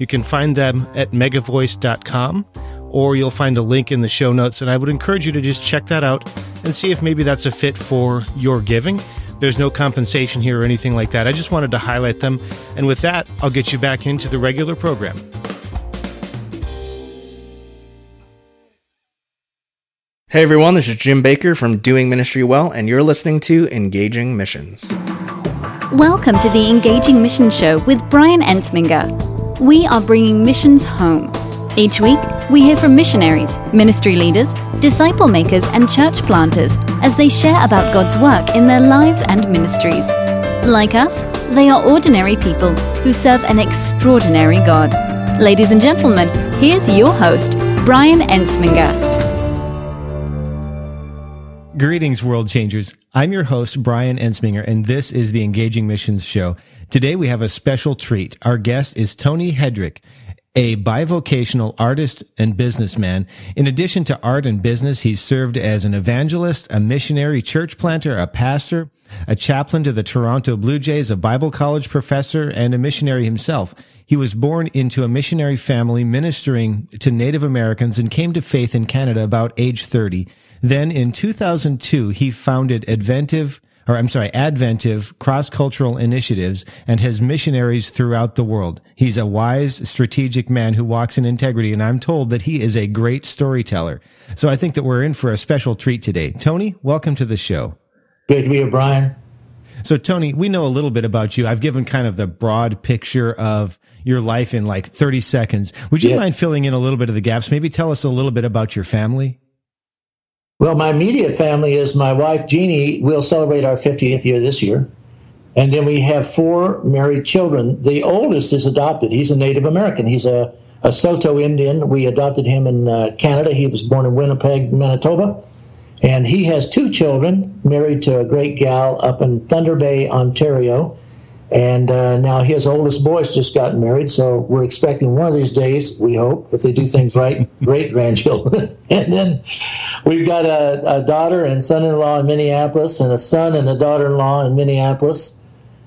You can find them at megavoice.com or you'll find a link in the show notes. And I would encourage you to just check that out and see if maybe that's a fit for your giving. There's no compensation here or anything like that. I just wanted to highlight them. And with that, I'll get you back into the regular program. Hey everyone, this is Jim Baker from Doing Ministry Well, and you're listening to Engaging Missions. Welcome to the Engaging Mission Show with Brian Ensminger we are bringing missions home. Each week, we hear from missionaries, ministry leaders, disciple makers, and church planters as they share about God's work in their lives and ministries. Like us, they are ordinary people who serve an extraordinary God. Ladies and gentlemen, here's your host, Brian Ensminger. Greetings, world changers. I'm your host, Brian Ensminger, and this is the Engaging Missions Show. Today we have a special treat. Our guest is Tony Hedrick, a bivocational artist and businessman. In addition to art and business, he's served as an evangelist, a missionary church planter, a pastor, a chaplain to the Toronto Blue Jays, a Bible college professor, and a missionary himself. He was born into a missionary family ministering to Native Americans and came to faith in Canada about age 30. Then in 2002, he founded Adventive or I'm sorry, Adventive cross-cultural initiatives and has missionaries throughout the world. He's a wise, strategic man who walks in integrity, and I'm told that he is a great storyteller. So I think that we're in for a special treat today. Tony, welcome to the show. Great to be here, Brian. So, Tony, we know a little bit about you. I've given kind of the broad picture of your life in like 30 seconds. Would you yeah. mind filling in a little bit of the gaps? Maybe tell us a little bit about your family. Well, my immediate family is my wife, Jeannie. We'll celebrate our 50th year this year. And then we have four married children. The oldest is adopted. He's a Native American. He's a, a Saulteaux Indian. We adopted him in uh, Canada. He was born in Winnipeg, Manitoba. And he has two children, married to a great gal up in Thunder Bay, Ontario. And uh, now his oldest boy's just gotten married, so we're expecting one of these days, we hope, if they do things right, great grandchildren. and then we've got a, a daughter and son in law in Minneapolis, and a son and a daughter in law in Minneapolis.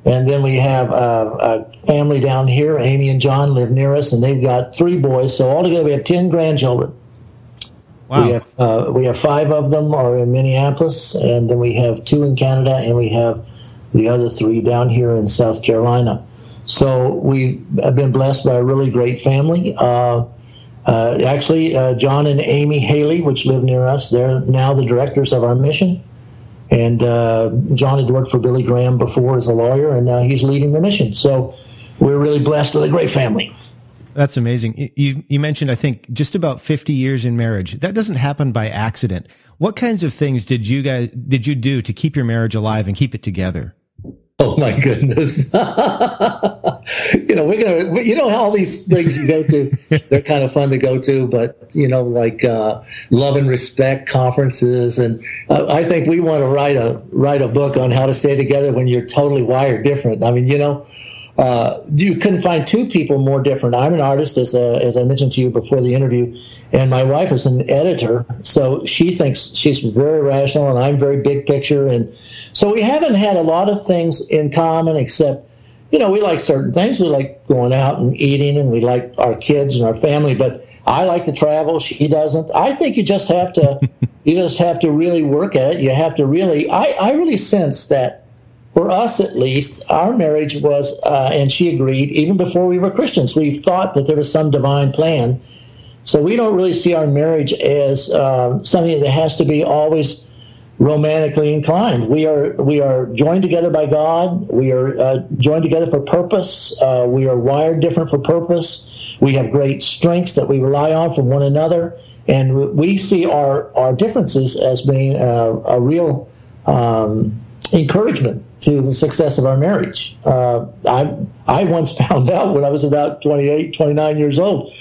And then we have a, a, family down here. Amy and John live near us, and they've got three boys. So altogether, we have 10 grandchildren. Wow. We have uh, we have five of them are in Minneapolis, and then we have two in Canada, and we have the other three down here in South Carolina. So we have been blessed by a really great family. Uh, uh, actually, uh, John and Amy Haley, which live near us, they're now the directors of our mission. And uh, John had worked for Billy Graham before as a lawyer, and now he's leading the mission. So we're really blessed with a great family. That's amazing. You, you mentioned, I think, just about 50 years in marriage. That doesn't happen by accident. What kinds of things did you guys, did you do to keep your marriage alive and keep it together? Oh my goodness! you know, we're gonna. You know, how all these things you go to, they're kind of fun to go to, but you know, like uh, love and respect conferences, and uh, I think we want to write a write a book on how to stay together when you're totally wired different. I mean, you know, uh, you couldn't find two people more different. I'm an artist, as uh, as I mentioned to you before the interview, and my wife is an editor, so she thinks she's very rational, and I'm very big picture, and so we haven't had a lot of things in common except, you know, we like certain things. We like going out and eating, and we like our kids and our family. But I like to travel. She doesn't. I think you just have to, you just have to really work at it. You have to really. I I really sense that for us at least, our marriage was, uh, and she agreed, even before we were Christians. We thought that there was some divine plan. So we don't really see our marriage as uh, something that has to be always romantically inclined. We are we are joined together by God. We are uh, joined together for purpose. Uh, we are wired different for purpose. We have great strengths that we rely on from one another, and we see our our differences as being a, a real um, encouragement to the success of our marriage. Uh, I, I once found out when I was about 28, 29 years old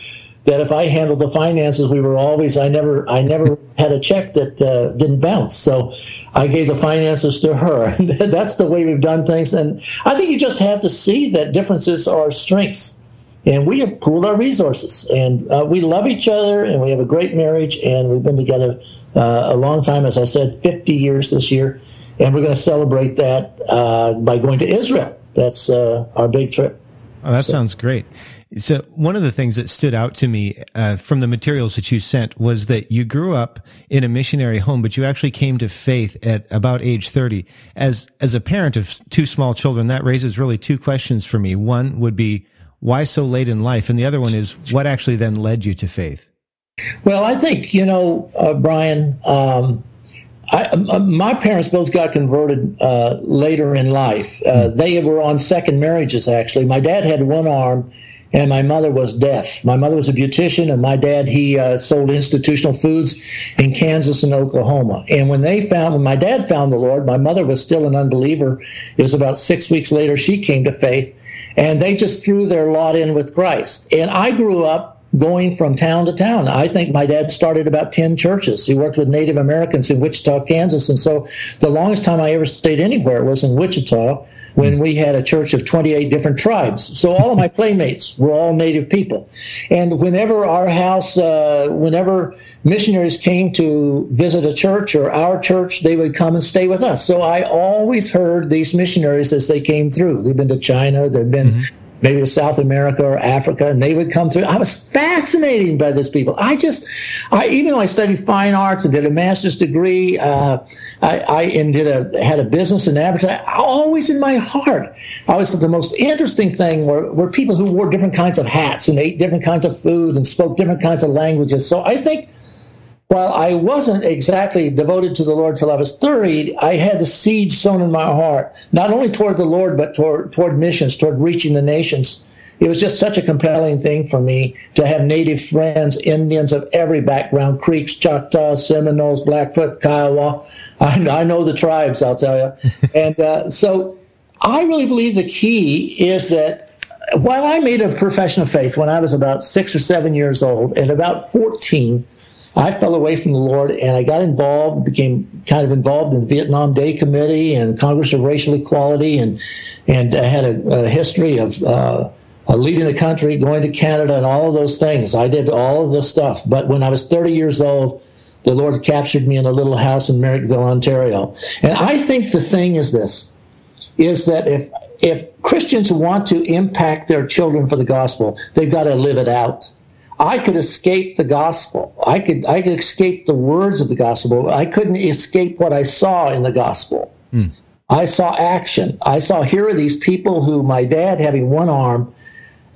that if I handled the finances, we were always, I never, I never had a check that uh, didn't bounce. So I gave the finances to her. That's the way we've done things. And I think you just have to see that differences are strengths. And we have pooled our resources and uh, we love each other and we have a great marriage and we've been together uh, a long time, as I said, 50 years this year. And we're going to celebrate that uh, by going to Israel. That's uh, our big trip. Oh, that so. sounds great. So one of the things that stood out to me uh, from the materials that you sent was that you grew up in a missionary home, but you actually came to faith at about age 30. As, as a parent of two small children, that raises really two questions for me. One would be, why so late in life? And the other one is, what actually then led you to faith? Well, I think, you know, uh, Brian, um, I, uh, my parents both got converted uh, later in life. Uh, hmm. they were on second marriages, actually. My dad had one arm and my mother was deaf. My mother was a beautician, and my dad he uh, sold institutional foods in Kansas and Oklahoma. And when they found, when my dad found the Lord, my mother was still an unbeliever. It was about six weeks later she came to faith, and they just threw their lot in with Christ. And I grew up going from town to town. I think my dad started about 10 churches. He worked with Native Americans in Wichita, Kansas. And so the longest time I ever stayed anywhere was in Wichita when we had a church of 28 different tribes. So all of my playmates were all native people. And whenever our house, uh, whenever missionaries came to visit a church or our church, they would come and stay with us. So I always heard these missionaries as they came through. They've been to China, they've been mm-hmm maybe to South America or Africa, and they would come through. I was fascinated by these people. I just, I even though I studied fine arts and did a master's degree, uh, I, I and did a had a business in advertising. Always in my heart, I always thought the most interesting thing were were people who wore different kinds of hats and ate different kinds of food and spoke different kinds of languages. So I think while I wasn't exactly devoted to the Lord till I was 30, I had the seed sown in my heart, not only toward the Lord, but toward, toward missions, toward reaching the nations. It was just such a compelling thing for me to have native friends, Indians of every background, Creeks, Choctaws, Seminoles, Blackfoot, Kiowa. I, I know the tribes, I'll tell you. and uh, so I really believe the key is that while I made a profession of faith when I was about six or seven years old, and about 14, I fell away from the Lord and I got involved, became kind of involved in the Vietnam Day Committee and Congress of Racial Equality, and and I had a, a history of uh, the country, going to Canada, and all of those things. I did all of this stuff. But when I was 30 years old, the Lord captured me in a little house in Merrickville, Ontario. And I think the thing is this: is that if if Christians want to impact their children for the gospel, they've got to live it out. I could escape the gospel. I could I could escape the words of the gospel. I couldn't escape what I saw in the gospel. Mm. I saw action. I saw here are these people who my dad having one arm,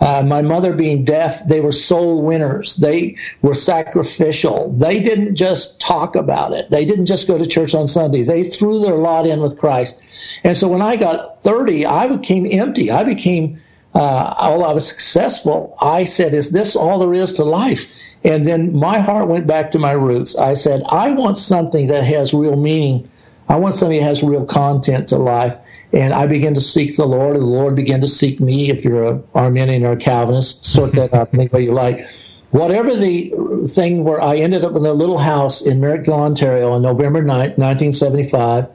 uh, my mother being deaf. They were soul winners. They were sacrificial. They didn't just talk about it. They didn't just go to church on Sunday. They threw their lot in with Christ. And so when I got 30, I became empty. I became uh, although I was successful, I said, Is this all there is to life? And then my heart went back to my roots. I said, I want something that has real meaning. I want something that has real content to life. And I began to seek the Lord, and the Lord began to seek me. If you're a Arminian or a Calvinist, sort that out any way you like. Whatever the thing where I ended up in a little house in Merrickville, Ontario on November 9th, 1975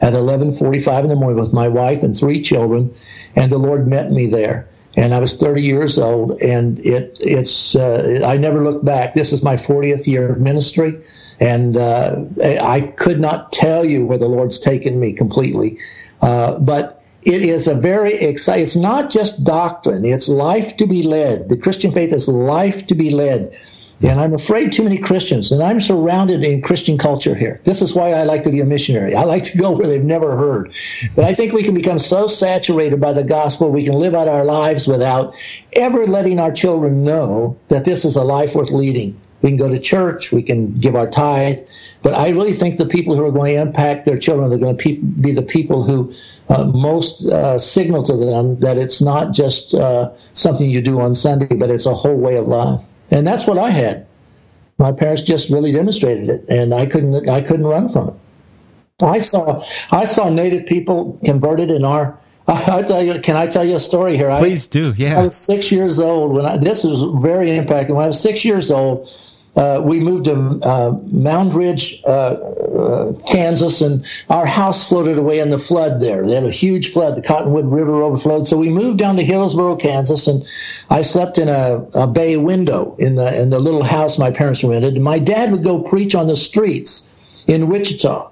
at 11:45 in the morning with my wife and three children, and the Lord met me there. And I was 30 years old, and it it's uh, I never looked back. This is my 40th year of ministry, and uh, I could not tell you where the Lord's taken me completely, uh, but it is a very exciting. It's not just doctrine; it's life to be led. The Christian faith is life to be led. And I'm afraid too many Christians, and I'm surrounded in Christian culture here. This is why I like to be a missionary. I like to go where they've never heard. But I think we can become so saturated by the gospel, we can live out our lives without ever letting our children know that this is a life worth leading. We can go to church, we can give our tithe, but I really think the people who are going to impact their children are going to be the people who uh, most uh, signal to them that it's not just uh, something you do on Sunday, but it's a whole way of life. And that's what I had. My parents just really demonstrated it, and I couldn't I couldn't run from it. I saw I saw native people converted in our. I, tell you, can I tell you a story here? Please I, do. Yeah, I was six years old when I. This was very impacting. When I was six years old, uh, we moved to uh, Moundridge, uh, uh, Kansas, and our house floated away in the flood there. They had a huge flood. The Cottonwood River overflowed. So we moved down to Hillsboro, Kansas, and I slept in a, a bay window in the, in the little house my parents rented. My dad would go preach on the streets in Wichita.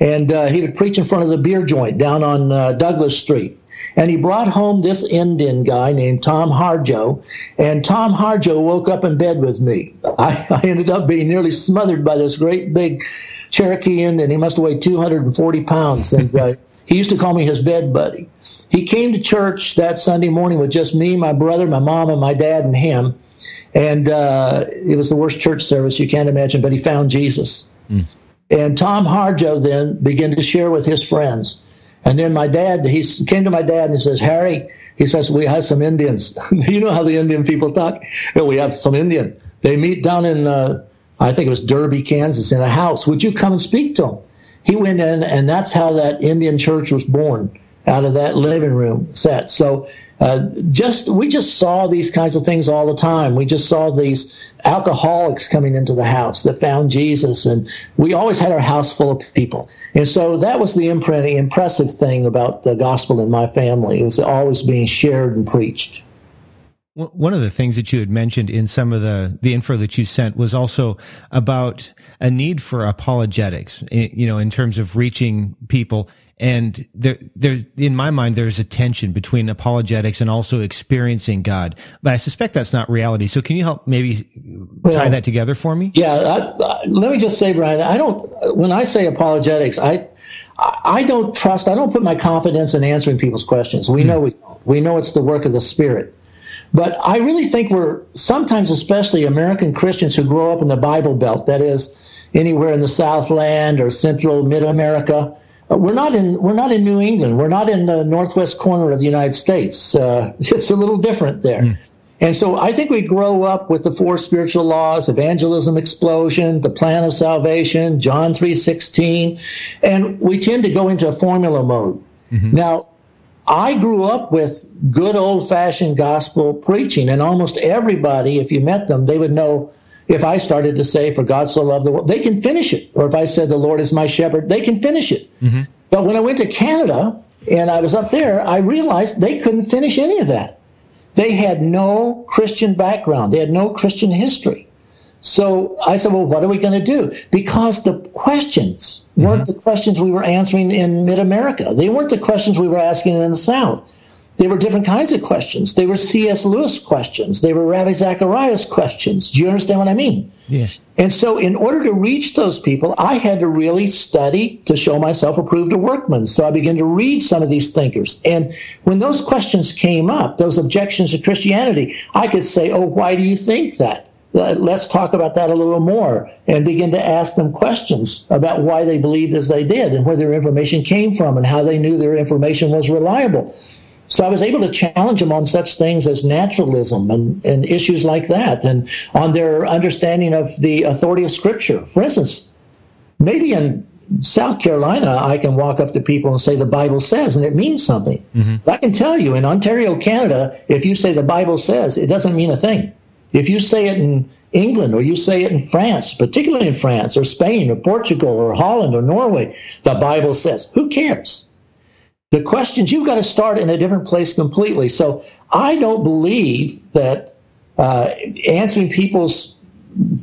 And uh, he would preach in front of the beer joint down on uh, Douglas Street and he brought home this Indian guy named Tom Harjo. And Tom Harjo woke up in bed with me. I, I ended up being nearly smothered by this great big Cherokee Indian. he must have weighed 240 pounds. And uh, he used to call me his bed buddy. He came to church that Sunday morning with just me, my brother, my mom, and my dad, and him. And uh, it was the worst church service you can't imagine, but he found Jesus. Mm. And Tom Harjo then began to share with his friends. And then my dad, he came to my dad and he says, Harry, he says, we have some Indians. you know how the Indian people talk? Well, we have some Indian. They meet down in, uh, I think it was Derby, Kansas, in a house. Would you come and speak to them? He went in, and that's how that Indian church was born out of that living room set. So uh, just we just saw these kinds of things all the time. We just saw these alcoholics coming into the house that found Jesus, and we always had our house full of people. And so that was the impressive thing about the gospel in my family. It was always being shared and preached. One of the things that you had mentioned in some of the, the info that you sent was also about a need for apologetics, you know, in terms of reaching people. And there, there, in my mind, there's a tension between apologetics and also experiencing God. But I suspect that's not reality. So can you help maybe well, tie that together for me? Yeah. I, I, let me just say, Brian, I don't, when I say apologetics, I, I don't trust, I don't put my confidence in answering people's questions. We mm. know we, we know it's the work of the Spirit. But I really think we're sometimes, especially American Christians who grow up in the Bible Belt, that is, anywhere in the Southland or Central Mid America. Uh, we're not in we're not in New England. We're not in the northwest corner of the United States. Uh, it's a little different there. Mm. And so I think we grow up with the four spiritual laws, evangelism explosion, the plan of salvation, John 3:16, and we tend to go into a formula mode. Mm-hmm. Now, I grew up with good old fashioned gospel preaching, and almost everybody, if you met them, they would know if I started to say, For God so loved the world, they can finish it. Or if I said, The Lord is my shepherd, they can finish it. Mm-hmm. But when I went to Canada and I was up there, I realized they couldn't finish any of that. They had no Christian background, they had no Christian history. So I said, well, what are we going to do? Because the questions weren't mm-hmm. the questions we were answering in mid America. They weren't the questions we were asking in the South. They were different kinds of questions. They were C.S. Lewis questions. They were Ravi Zacharias questions. Do you understand what I mean? Yeah. And so, in order to reach those people, I had to really study to show myself approved a workman. So I began to read some of these thinkers. And when those questions came up, those objections to Christianity, I could say, Oh, why do you think that? Let's talk about that a little more and begin to ask them questions about why they believed as they did and where their information came from and how they knew their information was reliable. So I was able to challenge them on such things as naturalism and, and issues like that and on their understanding of the authority of Scripture. For instance, maybe in South Carolina, I can walk up to people and say the Bible says, and it means something. Mm-hmm. I can tell you in Ontario, Canada, if you say the Bible says, it doesn't mean a thing. If you say it in England or you say it in France, particularly in France or Spain or Portugal or Holland or Norway, the Bible says, who cares? The questions, you've got to start in a different place completely. So I don't believe that uh, answering people's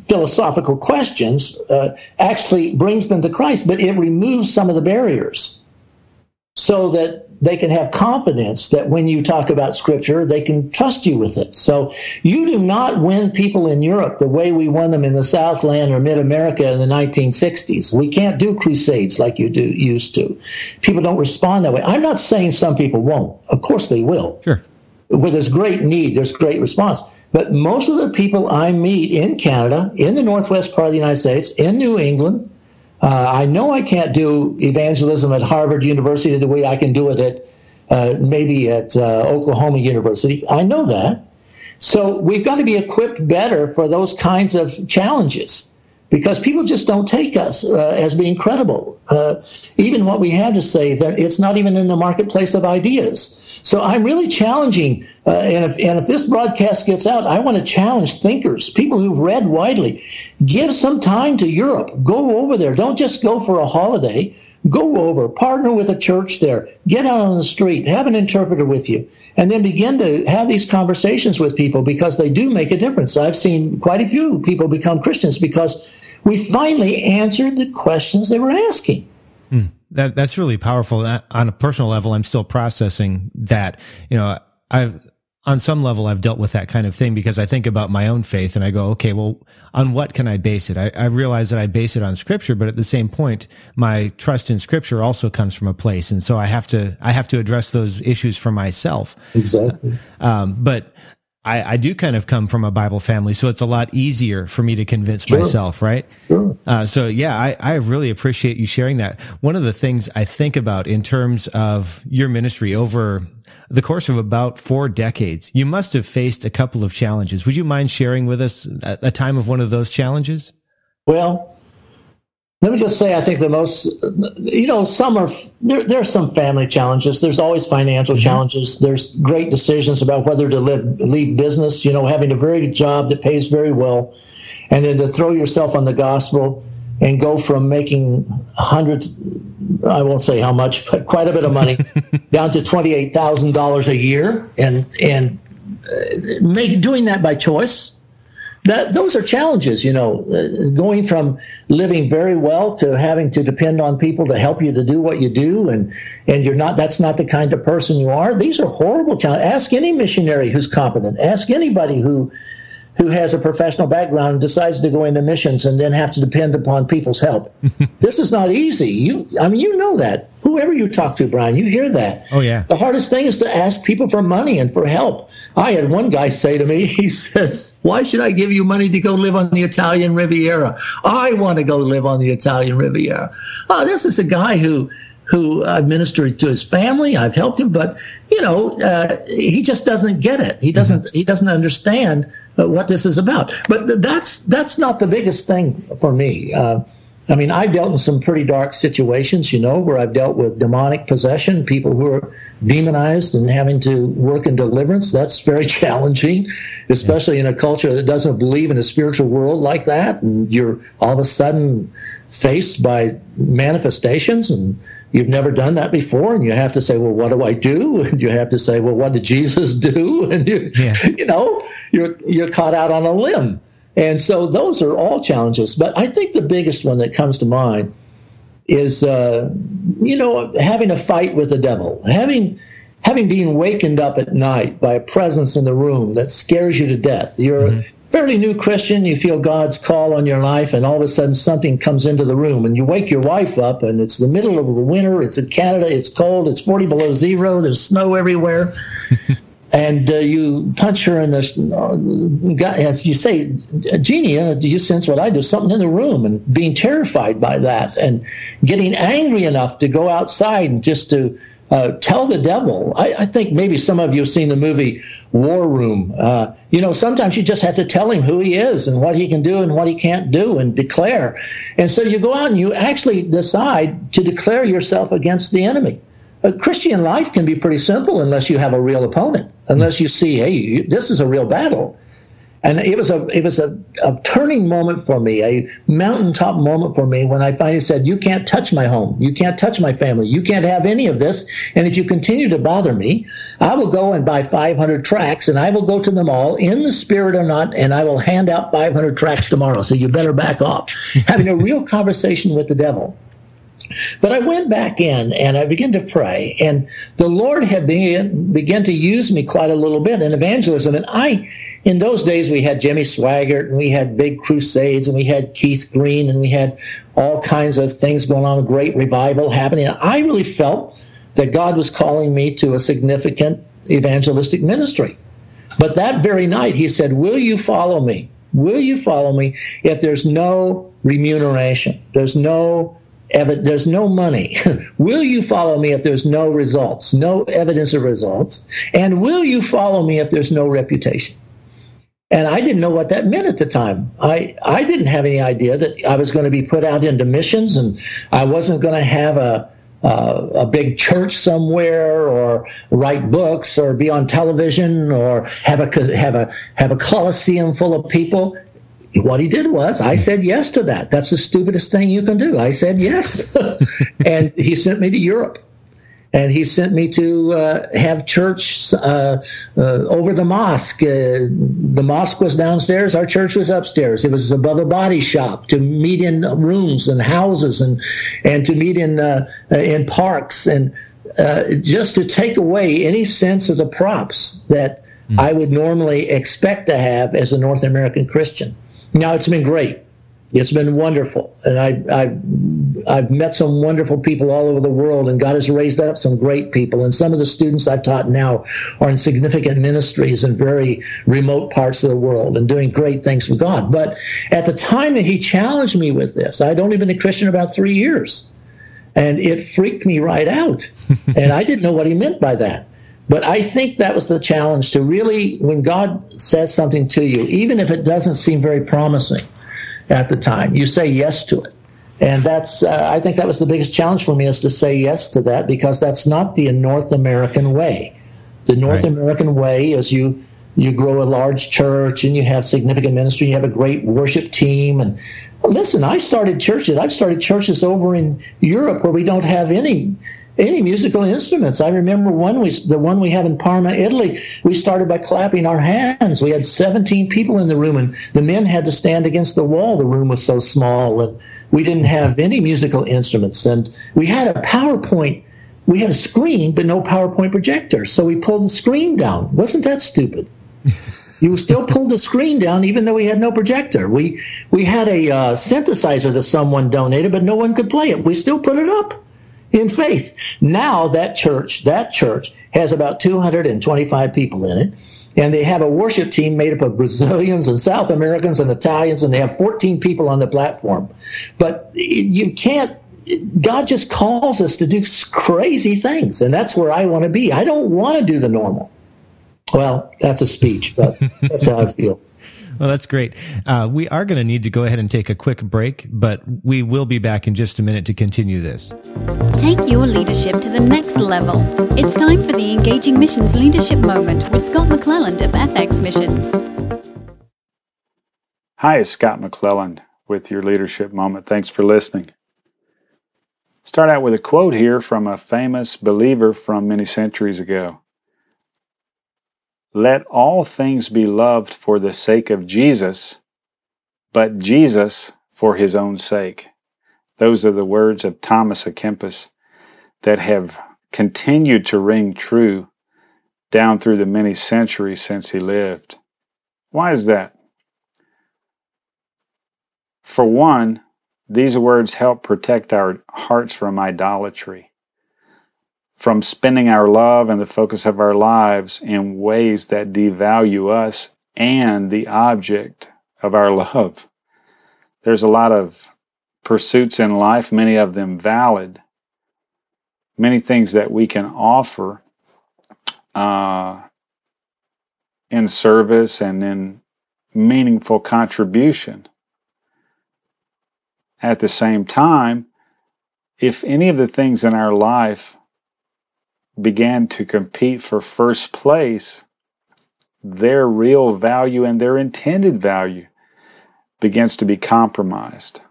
philosophical questions uh, actually brings them to Christ, but it removes some of the barriers so that they can have confidence that when you talk about scripture, they can trust you with it. So you do not win people in Europe the way we won them in the Southland or mid America in the 1960s. We can't do crusades like you do used to. People don't respond that way. I'm not saying some people won't. Of course they will. Sure. Where there's great need, there's great response. But most of the people I meet in Canada, in the northwest part of the United States, in New England, uh, I know I can't do evangelism at Harvard University the way I can do it at uh, maybe at uh, Oklahoma University. I know that. So we've got to be equipped better for those kinds of challenges. Because people just don't take us uh, as being credible. Uh, even what we have to say, that it's not even in the marketplace of ideas. So I'm really challenging, uh, and, if, and if this broadcast gets out, I want to challenge thinkers, people who've read widely. Give some time to Europe. Go over there. Don't just go for a holiday. Go over, partner with a church there, get out on the street, have an interpreter with you, and then begin to have these conversations with people because they do make a difference. I've seen quite a few people become Christians because we finally answered the questions they were asking. Hmm. That that's really powerful. Uh, on a personal level, I'm still processing that. You know, I've on some level, I've dealt with that kind of thing because I think about my own faith and I go, okay, well, on what can I base it? I, I, realize that I base it on scripture, but at the same point, my trust in scripture also comes from a place. And so I have to, I have to address those issues for myself. Exactly. Um, but I, I do kind of come from a Bible family, so it's a lot easier for me to convince sure. myself, right? Sure. Uh, so yeah, I, I really appreciate you sharing that. One of the things I think about in terms of your ministry over the course of about four decades, you must have faced a couple of challenges. Would you mind sharing with us a, a time of one of those challenges? Well, let me just say, I think the most, you know, some are, there, there are some family challenges. There's always financial mm-hmm. challenges. There's great decisions about whether to live, leave business, you know, having a very good job that pays very well, and then to throw yourself on the gospel and go from making hundreds, I won't say how much, but quite a bit of money, down to $28,000 a year and, and uh, make, doing that by choice that those are challenges, you know, uh, going from living very well to having to depend on people to help you to do what you do, and and you're not. That's not the kind of person you are. These are horrible challenges. Ask any missionary who's competent. Ask anybody who who has a professional background and decides to go into missions and then have to depend upon people's help. this is not easy. You, I mean, you know that. Whoever you talk to, Brian, you hear that. Oh yeah. The hardest thing is to ask people for money and for help. I had one guy say to me, he says, Why should I give you money to go live on the Italian Riviera? I want to go live on the Italian Riviera. Oh, this is a guy who who I've ministered to his family. I've helped him, but you know, uh, he just doesn't get it. He doesn't. Mm-hmm. He doesn't understand uh, what this is about. But that's that's not the biggest thing for me. Uh, I mean, I've dealt in some pretty dark situations, you know, where I've dealt with demonic possession, people who are demonized and having to work in deliverance. That's very challenging, especially in a culture that doesn't believe in a spiritual world like that. And you're all of a sudden faced by manifestations and you've never done that before and you have to say well what do i do and you have to say well what did jesus do and you, yeah. you know you're you're caught out on a limb and so those are all challenges. But I think the biggest one that comes to mind is, uh, you know, having a fight with the devil, having having been wakened up at night by a presence in the room that scares you to death. You're mm-hmm. a fairly new Christian. You feel God's call on your life, and all of a sudden something comes into the room, and you wake your wife up, and it's the middle of the winter. It's in Canada. It's cold. It's forty below zero. There's snow everywhere. and uh, you punch her in the uh, as you say, uh, do you sense what I do? Something in the room, and being terrified by that, and getting angry enough to go outside and just to uh, tell the devil. I, I, think maybe some of you have seen the movie War Room. Uh, you know, sometimes you just have to tell him who he is and what he can do and what he can't do, and declare. And so you go out and you actually decide to declare yourself against the enemy. A Christian life can be pretty simple unless you have a real opponent, unless you see, hey, this is a real battle. And it was a it was a, a turning moment for me, a mountaintop moment for me when I finally said, "You can't touch my home. You can't touch my family. You can't have any of this. And if you continue to bother me, I will go and buy 500 tracks, and I will go to them all in the spirit or not, and I will hand out 500 tracks tomorrow. So you better back off." Having a real conversation with the devil. But I went back in and I began to pray, and the Lord had began, began to use me quite a little bit in evangelism. And I, in those days, we had Jimmy Swaggart, and we had big crusades, and we had Keith Green, and we had all kinds of things going on, a great revival happening. And I really felt that God was calling me to a significant evangelistic ministry. But that very night, He said, Will you follow me? Will you follow me if there's no remuneration? There's no there's no money. will you follow me if there's no results, no evidence of results? And will you follow me if there's no reputation? And I didn't know what that meant at the time. I, I didn't have any idea that I was going to be put out into missions and I wasn't going to have a, a big church somewhere or write books or be on television or have a, have a, have a coliseum full of people. What he did was I said yes to that. That's the stupidest thing you can do. I said yes. and he sent me to Europe and he sent me to uh, have church uh, uh, over the mosque. Uh, the mosque was downstairs, our church was upstairs. It was above a body shop to meet in rooms and houses and and to meet in uh, in parks and uh, just to take away any sense of the props that mm. I would normally expect to have as a North American Christian. Now it's been great. It's been wonderful, and I, I, I've met some wonderful people all over the world, and God has raised up some great people. And some of the students I've taught now are in significant ministries in very remote parts of the world and doing great things for God. But at the time that He challenged me with this, I'd only been a Christian about three years, and it freaked me right out, and I didn't know what He meant by that. But I think that was the challenge to really, when God says something to you, even if it doesn't seem very promising at the time. You say yes to it. And that's, uh, I think that was the biggest challenge for me is to say yes to that because that's not the North American way. The North right. American way is you, you grow a large church and you have significant ministry, you have a great worship team. And listen, I started churches, I've started churches over in Europe where we don't have any any musical instruments. I remember one we, the one we have in Parma, Italy. We started by clapping our hands. We had 17 people in the room, and the men had to stand against the wall. The room was so small, and we didn't have any musical instruments. And we had a PowerPoint. We had a screen, but no PowerPoint projector. So we pulled the screen down. Wasn't that stupid? you still pulled the screen down even though we had no projector. We we had a uh, synthesizer that someone donated, but no one could play it. We still put it up in faith. Now that church, that church has about 225 people in it. And they have a worship team made up of Brazilians and South Americans and Italians, and they have 14 people on the platform. But you can't, God just calls us to do crazy things. And that's where I want to be. I don't want to do the normal. Well, that's a speech, but that's how I feel. Well, that's great. Uh, we are going to need to go ahead and take a quick break, but we will be back in just a minute to continue this. Take your leadership to the next level. It's time for the Engaging Missions Leadership Moment with Scott McClelland of FX Missions. Hi, it's Scott McClelland with your Leadership Moment. Thanks for listening. Start out with a quote here from a famous believer from many centuries ago. Let all things be loved for the sake of Jesus, but Jesus for his own sake. Those are the words of Thomas à Kempis that have continued to ring true down through the many centuries since he lived. Why is that? For one, these words help protect our hearts from idolatry from spending our love and the focus of our lives in ways that devalue us and the object of our love. There's a lot of pursuits in life, many of them valid, many things that we can offer uh, in service and in meaningful contribution. At the same time, if any of the things in our life began to compete for first place, their real value and their intended value begins to be compromised.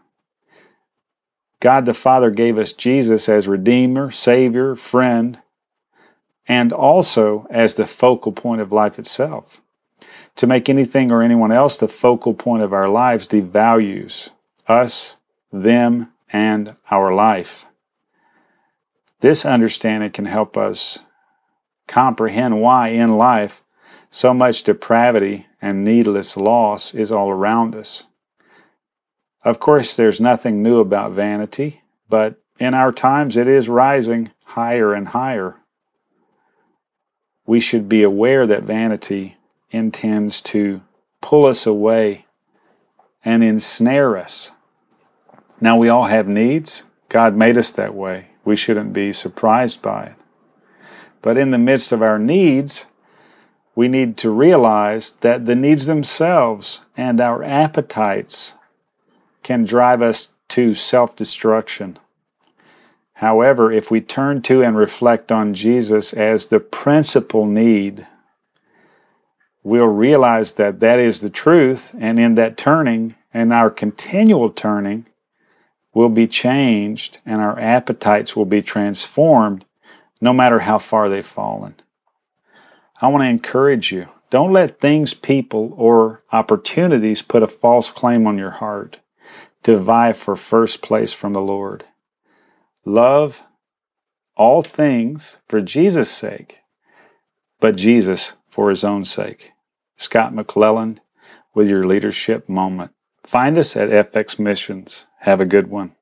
God the Father gave us Jesus as Redeemer, Savior, friend, and also as the focal point of life itself. To make anything or anyone else the focal point of our lives devalues us, them, and our life. This understanding can help us comprehend why in life so much depravity and needless loss is all around us. Of course, there's nothing new about vanity, but in our times it is rising higher and higher. We should be aware that vanity intends to pull us away and ensnare us. Now, we all have needs. God made us that way. We shouldn't be surprised by it. But in the midst of our needs, we need to realize that the needs themselves and our appetites can drive us to self destruction. However, if we turn to and reflect on Jesus as the principal need, we'll realize that that is the truth, and in that turning and our continual turning, will be changed and our appetites will be transformed no matter how far they've fallen. I want to encourage you don't let things, people, or opportunities put a false claim on your heart to vie for first place from the Lord. Love all things for Jesus' sake, but Jesus for his own sake. Scott McClelland with your leadership moment. Find us at FX Missions. Have a good one.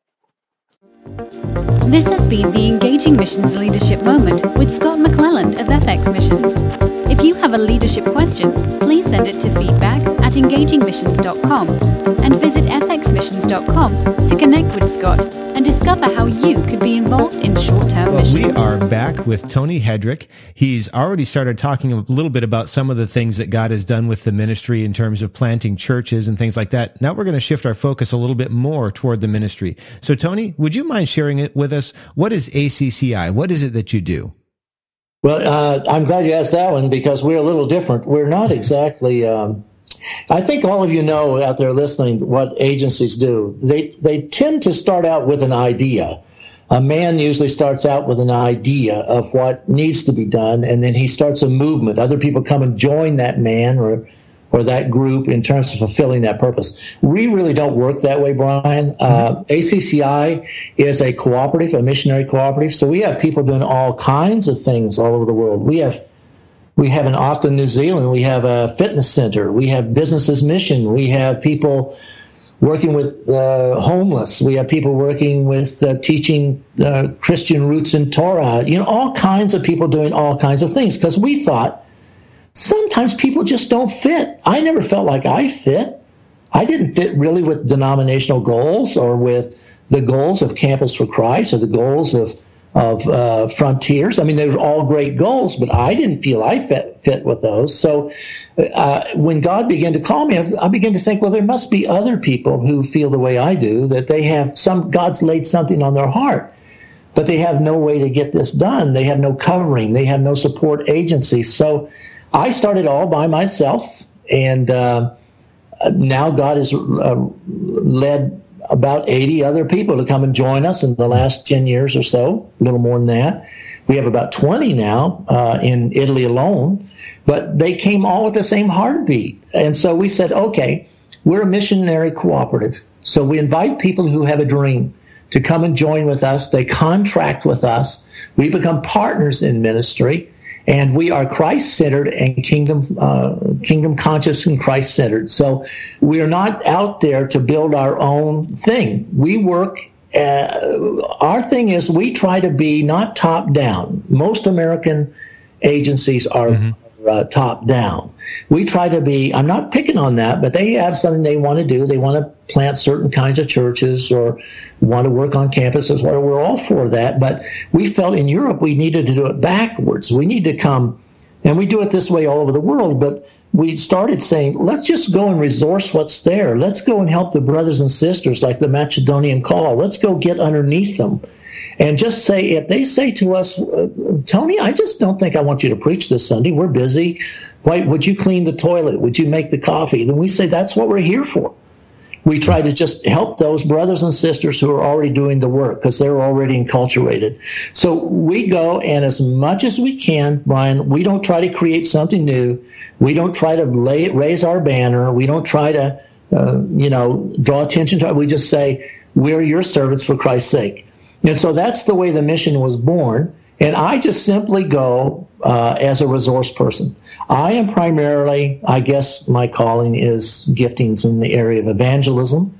This has been the Engaging Missions Leadership Moment with Scott McClelland of FX Missions. If you have a leadership question, please send it to feedback at engagingmissions.com and visit fxmissions.com to connect with Scott and discover how you could be involved in short term well, missions. We are back with Tony Hedrick. He's already started talking a little bit about some of the things that God has done with the ministry in terms of planting churches and things like that. Now we're going to shift our focus a little bit more toward the ministry. So, Tony, would you mind sharing it with us? What is ACCI? What is it that you do? Well, uh, I'm glad you asked that one because we're a little different. We're not exactly. Um, I think all of you know out there listening what agencies do. They they tend to start out with an idea. A man usually starts out with an idea of what needs to be done, and then he starts a movement. Other people come and join that man or or that group in terms of fulfilling that purpose. We really don't work that way, Brian. Uh, ACCI is a cooperative, a missionary cooperative. So we have people doing all kinds of things all over the world. We have we have in Auckland, New Zealand, we have a fitness center. We have businesses mission. We have people working with uh, homeless. We have people working with uh, teaching uh, Christian roots in Torah. You know, all kinds of people doing all kinds of things because we thought sometimes people just don't fit. I never felt like I fit. I didn't fit really with denominational goals or with the goals of Campus for Christ or the goals of of uh, frontiers. I mean, they were all great goals, but I didn't feel I fit, fit with those. So uh, when God began to call me, I, I began to think, well, there must be other people who feel the way I do, that they have some, God's laid something on their heart, but they have no way to get this done. They have no covering. They have no support agency. So I started all by myself, and uh, now God has uh, led about 80 other people to come and join us in the last 10 years or so, a little more than that. We have about 20 now uh, in Italy alone, but they came all with the same heartbeat. And so we said, okay, we're a missionary cooperative. So we invite people who have a dream to come and join with us. They contract with us. We become partners in ministry and we are Christ centered and kingdom uh, kingdom conscious and Christ centered. So we are not out there to build our own thing. We work. Uh, our thing is we try to be not top down. Most American agencies are mm-hmm. Uh, top down. We try to be. I'm not picking on that, but they have something they want to do. They want to plant certain kinds of churches or want to work on campuses. Well, we're all for that, but we felt in Europe we needed to do it backwards. We need to come, and we do it this way all over the world, but we started saying, let's just go and resource what's there. Let's go and help the brothers and sisters like the Macedonian call. Let's go get underneath them. And just say, if they say to us, uh, Tony, I just don't think I want you to preach this Sunday. We're busy. Why, would you clean the toilet? Would you make the coffee? Then we say, that's what we're here for we try to just help those brothers and sisters who are already doing the work because they're already enculturated. So we go and as much as we can, Brian, we don't try to create something new. We don't try to lay, raise our banner. We don't try to, uh, you know, draw attention to it. We just say, we're your servants for Christ's sake. And so that's the way the mission was born. And I just simply go uh, as a resource person. I am primarily, I guess my calling is giftings in the area of evangelism.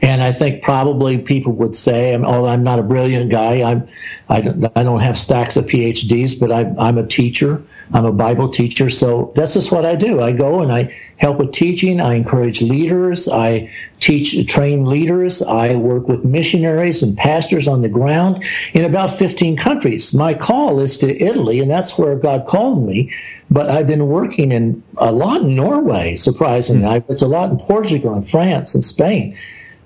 And I think probably people would say, although I'm not a brilliant guy, I'm, I, don't, have stacks of PhDs, but I, I'm a teacher. I'm a Bible teacher, so that's just what I do. I go and I help with teaching. I encourage leaders. I teach, train leaders. I work with missionaries and pastors on the ground in about 15 countries. My call is to Italy, and that's where God called me. But I've been working in a lot in Norway, surprisingly. Mm-hmm. It's a lot in Portugal and France and Spain.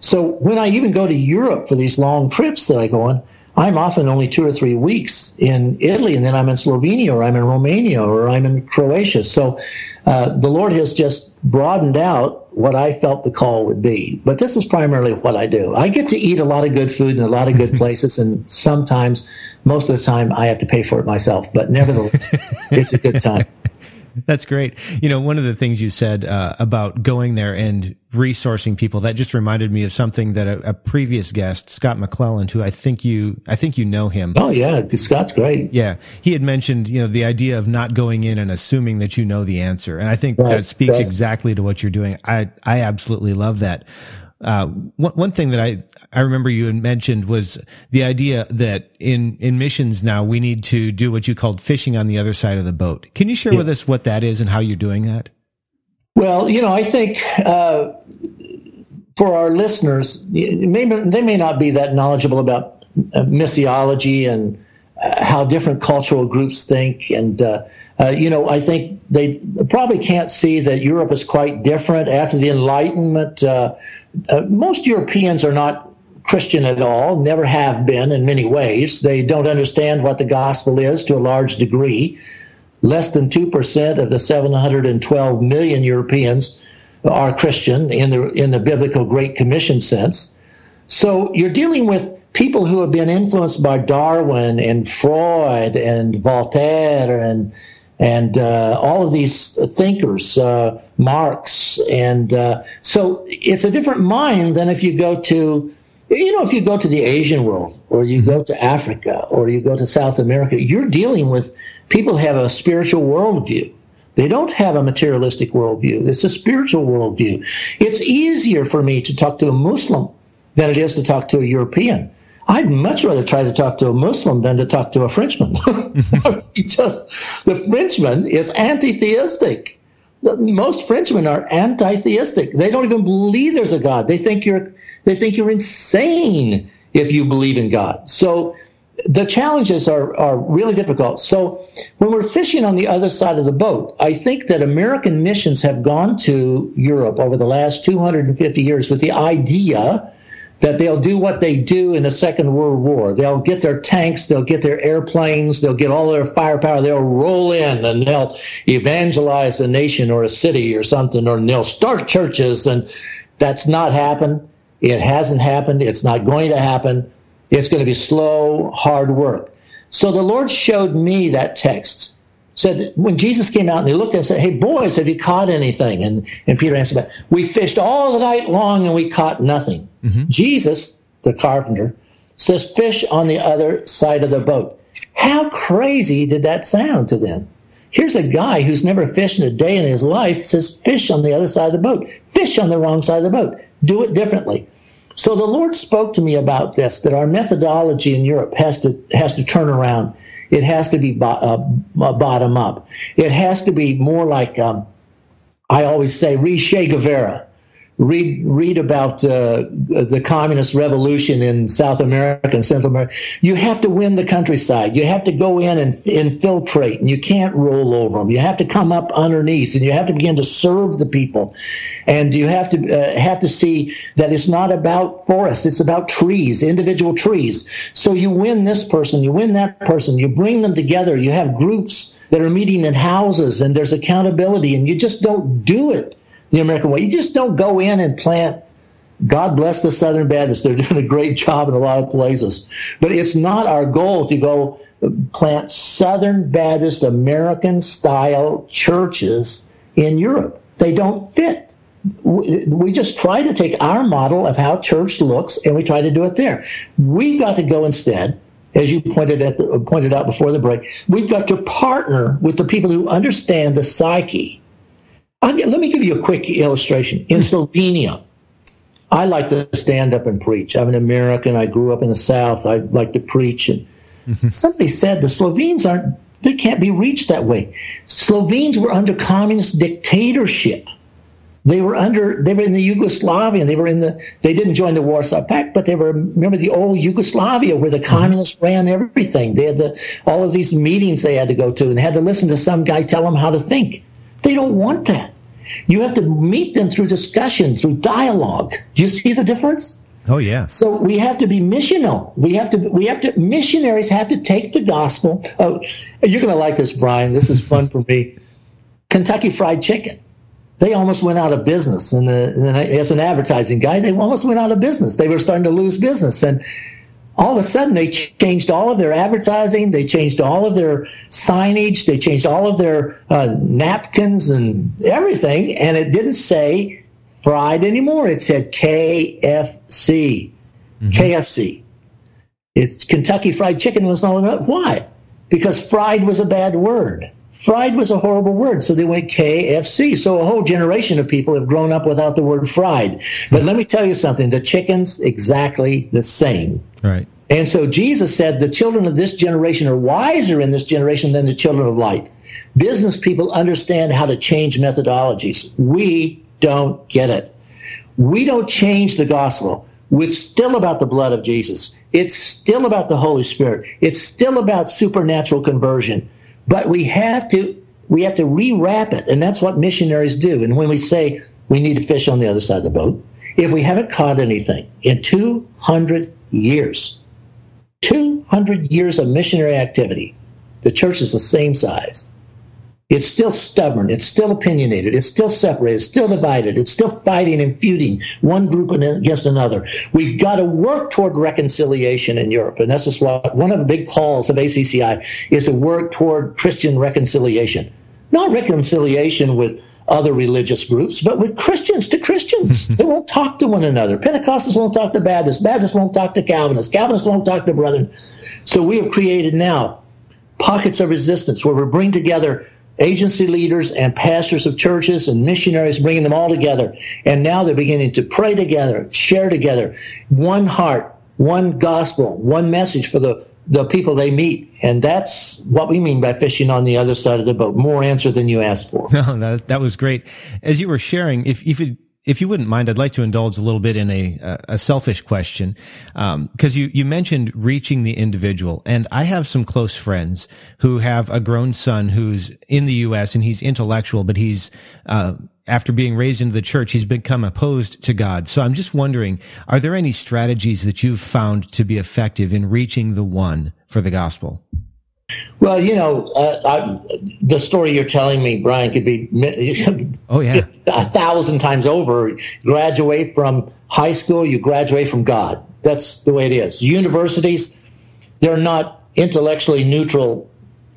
So when I even go to Europe for these long trips that I go on, I'm often only two or three weeks in Italy, and then I'm in Slovenia, or I'm in Romania, or I'm in Croatia. So uh, the Lord has just broadened out what I felt the call would be. But this is primarily what I do. I get to eat a lot of good food in a lot of good places, and sometimes, most of the time, I have to pay for it myself. But nevertheless, it's a good time. That's great. You know, one of the things you said uh, about going there and resourcing people that just reminded me of something that a, a, previous guest, Scott McClelland, who I think you, I think you know him. Oh yeah, Scott's great. Yeah, he had mentioned you know the idea of not going in and assuming that you know the answer, and I think right. that speaks exactly to what you're doing. I I absolutely love that. Uh, one, one thing that I, I remember you had mentioned was the idea that in, in missions now we need to do what you called fishing on the other side of the boat. Can you share yeah. with us what that is and how you're doing that? Well, you know, I think, uh, for our listeners, may, they may not be that knowledgeable about uh, missiology and uh, how different cultural groups think. And, uh, uh, you know, I think they probably can't see that Europe is quite different after the Enlightenment. Uh, most Europeans are not Christian at all, never have been in many ways. They don't understand what the gospel is to a large degree. Less than 2% of the 712 million Europeans are Christian in the, in the biblical Great Commission sense. So you're dealing with people who have been influenced by Darwin and Freud and Voltaire and and uh, all of these thinkers, uh, Marx, and uh, so it's a different mind than if you go to, you know, if you go to the Asian world or you go to Africa or you go to South America, you're dealing with people who have a spiritual worldview. They don't have a materialistic worldview. It's a spiritual worldview. It's easier for me to talk to a Muslim than it is to talk to a European I'd much rather try to talk to a Muslim than to talk to a Frenchman. Mm-hmm. just the Frenchman is anti-theistic. Most Frenchmen are anti-theistic. They don't even believe there's a God. They think you're they think you're insane if you believe in God. So the challenges are, are really difficult. So when we're fishing on the other side of the boat, I think that American missions have gone to Europe over the last 250 years with the idea that they'll do what they do in the Second World War. They'll get their tanks, they'll get their airplanes, they'll get all their firepower, they'll roll in and they'll evangelize a nation or a city or something, or they'll start churches. And that's not happened. It hasn't happened. It's not going to happen. It's going to be slow, hard work. So the Lord showed me that text said when Jesus came out and he looked at him and said, Hey boys, have you caught anything? And and Peter answered back, We fished all the night long and we caught nothing. Mm-hmm. Jesus, the carpenter, says fish on the other side of the boat. How crazy did that sound to them? Here's a guy who's never fished in a day in his life says fish on the other side of the boat. Fish on the wrong side of the boat. Do it differently. So the Lord spoke to me about this, that our methodology in Europe has to, has to turn around it has to be bo- uh, bottom up. It has to be more like um, I always say, read Che Guevara read read about uh, the communist revolution in South America and Central America. You have to win the countryside. You have to go in and infiltrate, and you can't roll over them. You have to come up underneath, and you have to begin to serve the people. And you have to uh, have to see that it's not about forests; it's about trees, individual trees. So you win this person, you win that person, you bring them together. You have groups that are meeting in houses, and there's accountability, and you just don't do it the American way. You just don't go in and plant. God bless the Southern Baptists. They're doing a great job in a lot of places. But it's not our goal to go plant Southern Baptist American style churches in Europe. They don't fit. We just try to take our model of how church looks and we try to do it there. We've got to go instead as you pointed, at the, pointed out before the break, we've got to partner with the people who understand the psyche Get, let me give you a quick illustration. In Slovenia, I like to stand up and preach. I'm an American. I grew up in the South. I like to preach. And mm-hmm. somebody said the Slovenes aren't They can't be reached that way. Slovenes were under communist dictatorship. They were under, they were in the Yugoslavia. And they were in the, they didn't join the Warsaw Pact, but they were, remember the old Yugoslavia where the communists ran everything. They had the, all of these meetings they had to go to and had to listen to some guy tell them how to think. They don't want that. You have to meet them through discussion, through dialogue. Do you see the difference? Oh yeah. So we have to be missional. We have to. We have to. Missionaries have to take the gospel. Oh, you're going to like this, Brian. This is fun for me. Kentucky Fried Chicken. They almost went out of business, and, as an advertising guy, they almost went out of business. They were starting to lose business, and all of a sudden they changed all of their advertising. They changed all of their signage. They changed all of their uh, napkins and everything and it didn't say fried anymore. It said kfc mm-hmm. kfc it's kentucky fried chicken was not why? Because fried was a bad word fried was a horrible word so they went kfc so a whole generation of people have grown up without the word fried but let me tell you something the chicken's exactly the same Right. And so Jesus said, the children of this generation are wiser in this generation than the children of light. Business people understand how to change methodologies. We don't get it. We don't change the gospel. It's still about the blood of Jesus. It's still about the Holy Spirit. It's still about supernatural conversion. But we have to we have to rewrap it, and that's what missionaries do. And when we say we need to fish on the other side of the boat, if we haven't caught anything in 200 years. 200 years of missionary activity. The church is the same size. It's still stubborn. It's still opinionated. It's still separated. It's still divided. It's still fighting and feuding one group against another. We've got to work toward reconciliation in Europe. And this is what one of the big calls of ACCI is to work toward Christian reconciliation. Not reconciliation with other religious groups, but with Christians to Christians. they won't talk to one another. Pentecostals won't talk to Baptists. Baptists won't talk to Calvinists. Calvinists won't talk to brethren. So we have created now pockets of resistance where we bring together agency leaders and pastors of churches and missionaries, bringing them all together. And now they're beginning to pray together, share together, one heart, one gospel, one message for the the people they meet. And that's what we mean by fishing on the other side of the boat. More answer than you asked for. No, that, that was great. As you were sharing, if, if it, if you wouldn't mind, I'd like to indulge a little bit in a a selfish question, because um, you you mentioned reaching the individual, and I have some close friends who have a grown son who's in the U.S. and he's intellectual, but he's uh, after being raised into the church, he's become opposed to God. So I'm just wondering, are there any strategies that you've found to be effective in reaching the one for the gospel? Well, you know, uh, I, the story you're telling me, Brian, could be oh yeah a thousand times over. Graduate from high school, you graduate from God. That's the way it is. Universities, they're not intellectually neutral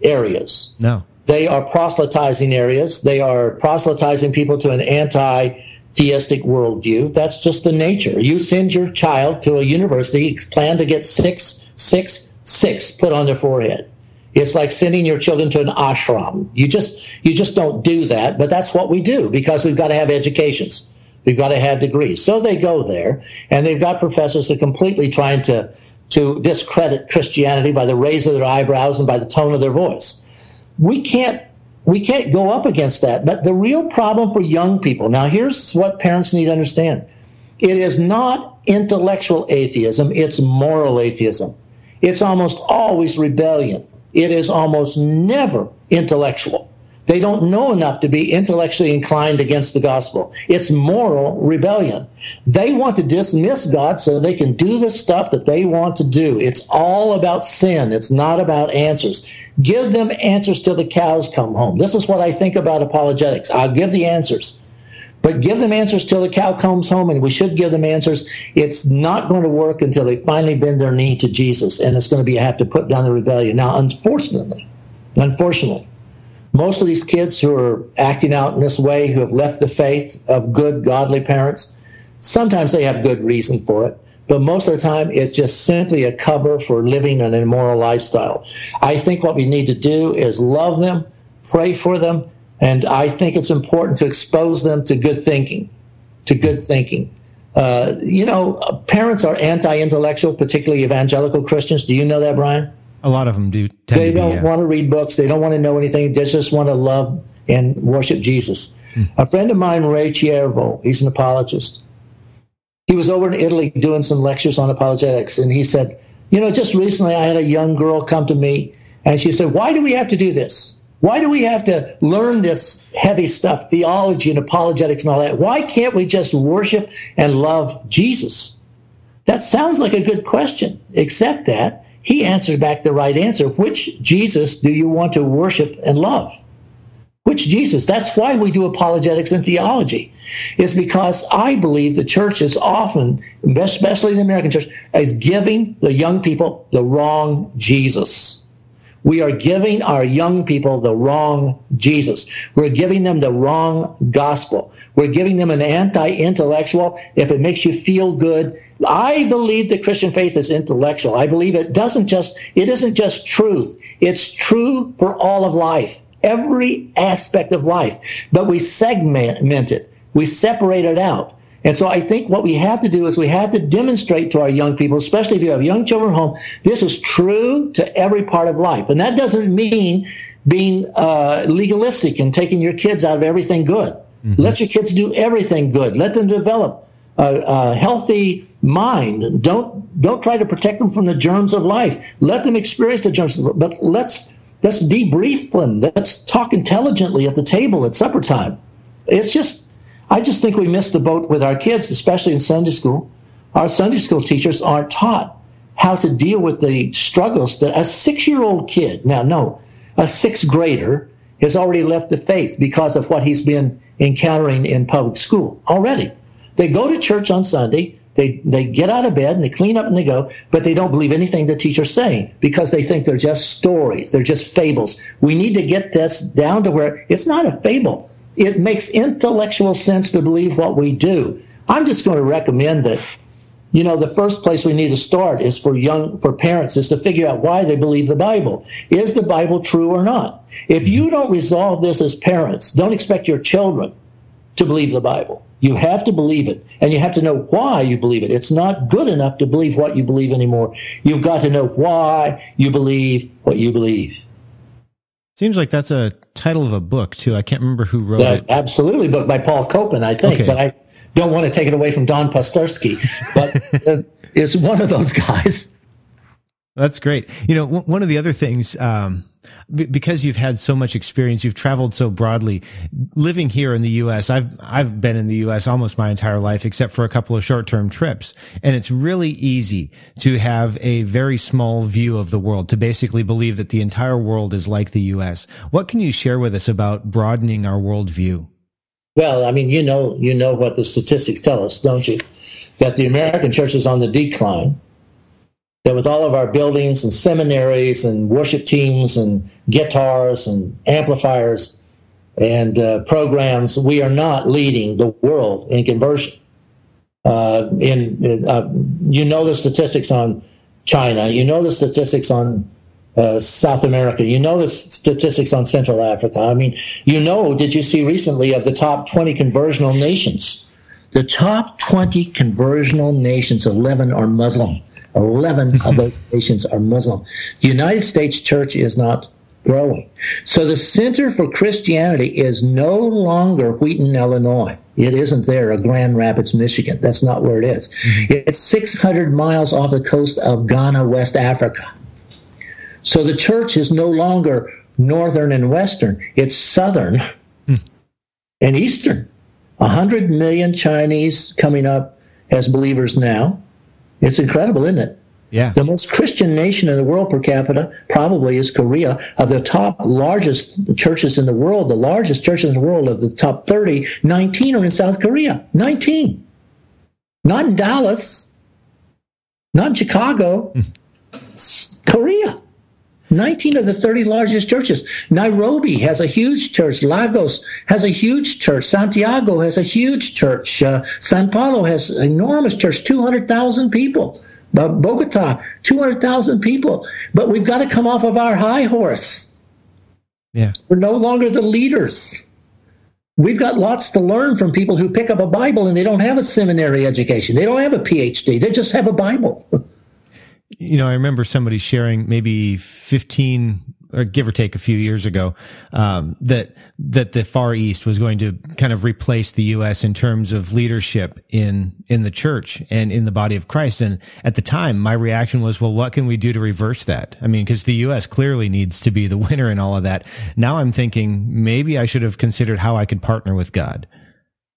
areas. No, they are proselytizing areas. They are proselytizing people to an anti theistic worldview. That's just the nature. You send your child to a university, plan to get six, six, six put on their forehead. It's like sending your children to an ashram. You just you just don't do that, but that's what we do because we've got to have educations. We've got to have degrees. So they go there, and they've got professors that are completely trying to to discredit Christianity by the raise of their eyebrows and by the tone of their voice we can't we can't go up against that. But the real problem for young people now here's what parents need to understand. It is not intellectual atheism, it's moral atheism. It's almost always rebellion. It is almost never intellectual. They don't know enough to be intellectually inclined against the gospel. It's moral rebellion. They want to dismiss God so they can do the stuff that they want to do. It's all about sin. It's not about answers. Give them answers till the cows come home. This is what I think about apologetics. I'll give the answers. But give them answers till the cow comes home, and we should give them answers. It's not going to work until they finally bend their knee to Jesus, and it's going to be have to put down the rebellion. Now, unfortunately, unfortunately, most of these kids who are acting out in this way, who have left the faith of good, godly parents, sometimes they have good reason for it, but most of the time it's just simply a cover for living an immoral lifestyle. I think what we need to do is love them, pray for them, and I think it's important to expose them to good thinking, to good thinking. Uh, you know, parents are anti intellectual, particularly evangelical Christians. Do you know that, Brian? A lot of them do. they don't be, yeah. want to read books. They don't want to know anything. They just want to love and worship Jesus. Hmm. A friend of mine, Ray Chiervo, he's an apologist. He was over in Italy doing some lectures on apologetics, and he said, "You know, just recently I had a young girl come to me, and she said, "Why do we have to do this? Why do we have to learn this heavy stuff, theology and apologetics and all that? Why can't we just worship and love Jesus?" That sounds like a good question, except that he answered back the right answer. Which Jesus do you want to worship and love? Which Jesus? That's why we do apologetics and theology, is because I believe the church is often, especially the American church, is giving the young people the wrong Jesus. We are giving our young people the wrong Jesus. We're giving them the wrong gospel. We're giving them an anti-intellectual. If it makes you feel good, I believe the Christian faith is intellectual. I believe it doesn't just, it isn't just truth. It's true for all of life, every aspect of life. But we segment it. We separate it out. And so I think what we have to do is we have to demonstrate to our young people, especially if you have young children at home, this is true to every part of life. And that doesn't mean being uh, legalistic and taking your kids out of everything good. Mm-hmm. Let your kids do everything good. Let them develop a, a healthy mind. Don't don't try to protect them from the germs of life. Let them experience the germs, but let's let's debrief them. Let's talk intelligently at the table at supper time. It's just I just think we missed the boat with our kids, especially in Sunday school. Our Sunday school teachers aren't taught how to deal with the struggles that a six year old kid, now, no, a sixth grader has already left the faith because of what he's been encountering in public school already. They go to church on Sunday, they, they get out of bed and they clean up and they go, but they don't believe anything the teacher's saying because they think they're just stories, they're just fables. We need to get this down to where it's not a fable it makes intellectual sense to believe what we do. I'm just going to recommend that, you know, the first place we need to start is for young, for parents is to figure out why they believe the Bible. Is the Bible true or not? If you don't resolve this as parents, don't expect your children to believe the Bible. You have to believe it, and you have to know why you believe it. It's not good enough to believe what you believe anymore. You've got to know why you believe what you believe. Seems like that's a title of a book too. I can't remember who wrote it. Absolutely, book by Paul Copan, I think. Okay. But I don't want to take it away from Don Pasterski. But uh, it's one of those guys. That's great. You know, w- one of the other things, um, b- because you've had so much experience, you've traveled so broadly. Living here in the U.S., I've I've been in the U.S. almost my entire life, except for a couple of short term trips, and it's really easy to have a very small view of the world, to basically believe that the entire world is like the U.S. What can you share with us about broadening our worldview? Well, I mean, you know, you know what the statistics tell us, don't you? That the American church is on the decline that with all of our buildings and seminaries and worship teams and guitars and amplifiers and uh, programs, we are not leading the world in conversion. Uh, in uh, you know the statistics on China, you know the statistics on uh, South America, you know the statistics on Central Africa. I mean, you know, did you see recently of the top 20 conversional nations? The top 20 conversional nations, 11 are Muslim. 11 of those nations are Muslim. The United States church is not growing. So the Center for Christianity is no longer Wheaton, Illinois. It isn't there, or Grand Rapids, Michigan. That's not where it is. Mm-hmm. It's 600 miles off the coast of Ghana, West Africa. So the church is no longer northern and western. It's southern mm. and eastern. 100 million Chinese coming up as believers now. It's incredible, isn't it? Yeah. The most Christian nation in the world per capita probably is Korea. Of the top largest churches in the world, the largest churches in the world of the top 30, 19 are in South Korea. 19. Not in Dallas. Not in Chicago. Hmm. Korea. 19 of the 30 largest churches. Nairobi has a huge church. Lagos has a huge church. Santiago has a huge church. Uh, San Paulo has an enormous church, 200,000 people. Bogota, 200,000 people. But we've got to come off of our high horse. Yeah. We're no longer the leaders. We've got lots to learn from people who pick up a Bible and they don't have a seminary education. They don't have a PhD. They just have a Bible. you know, I remember somebody sharing maybe 15 or give or take a few years ago, um, that that the Far East was going to kind of replace the U.S. in terms of leadership in in the church and in the body of Christ. And at the time, my reaction was, well, what can we do to reverse that? I mean, because the U.S. clearly needs to be the winner in all of that. Now I'm thinking maybe I should have considered how I could partner with God.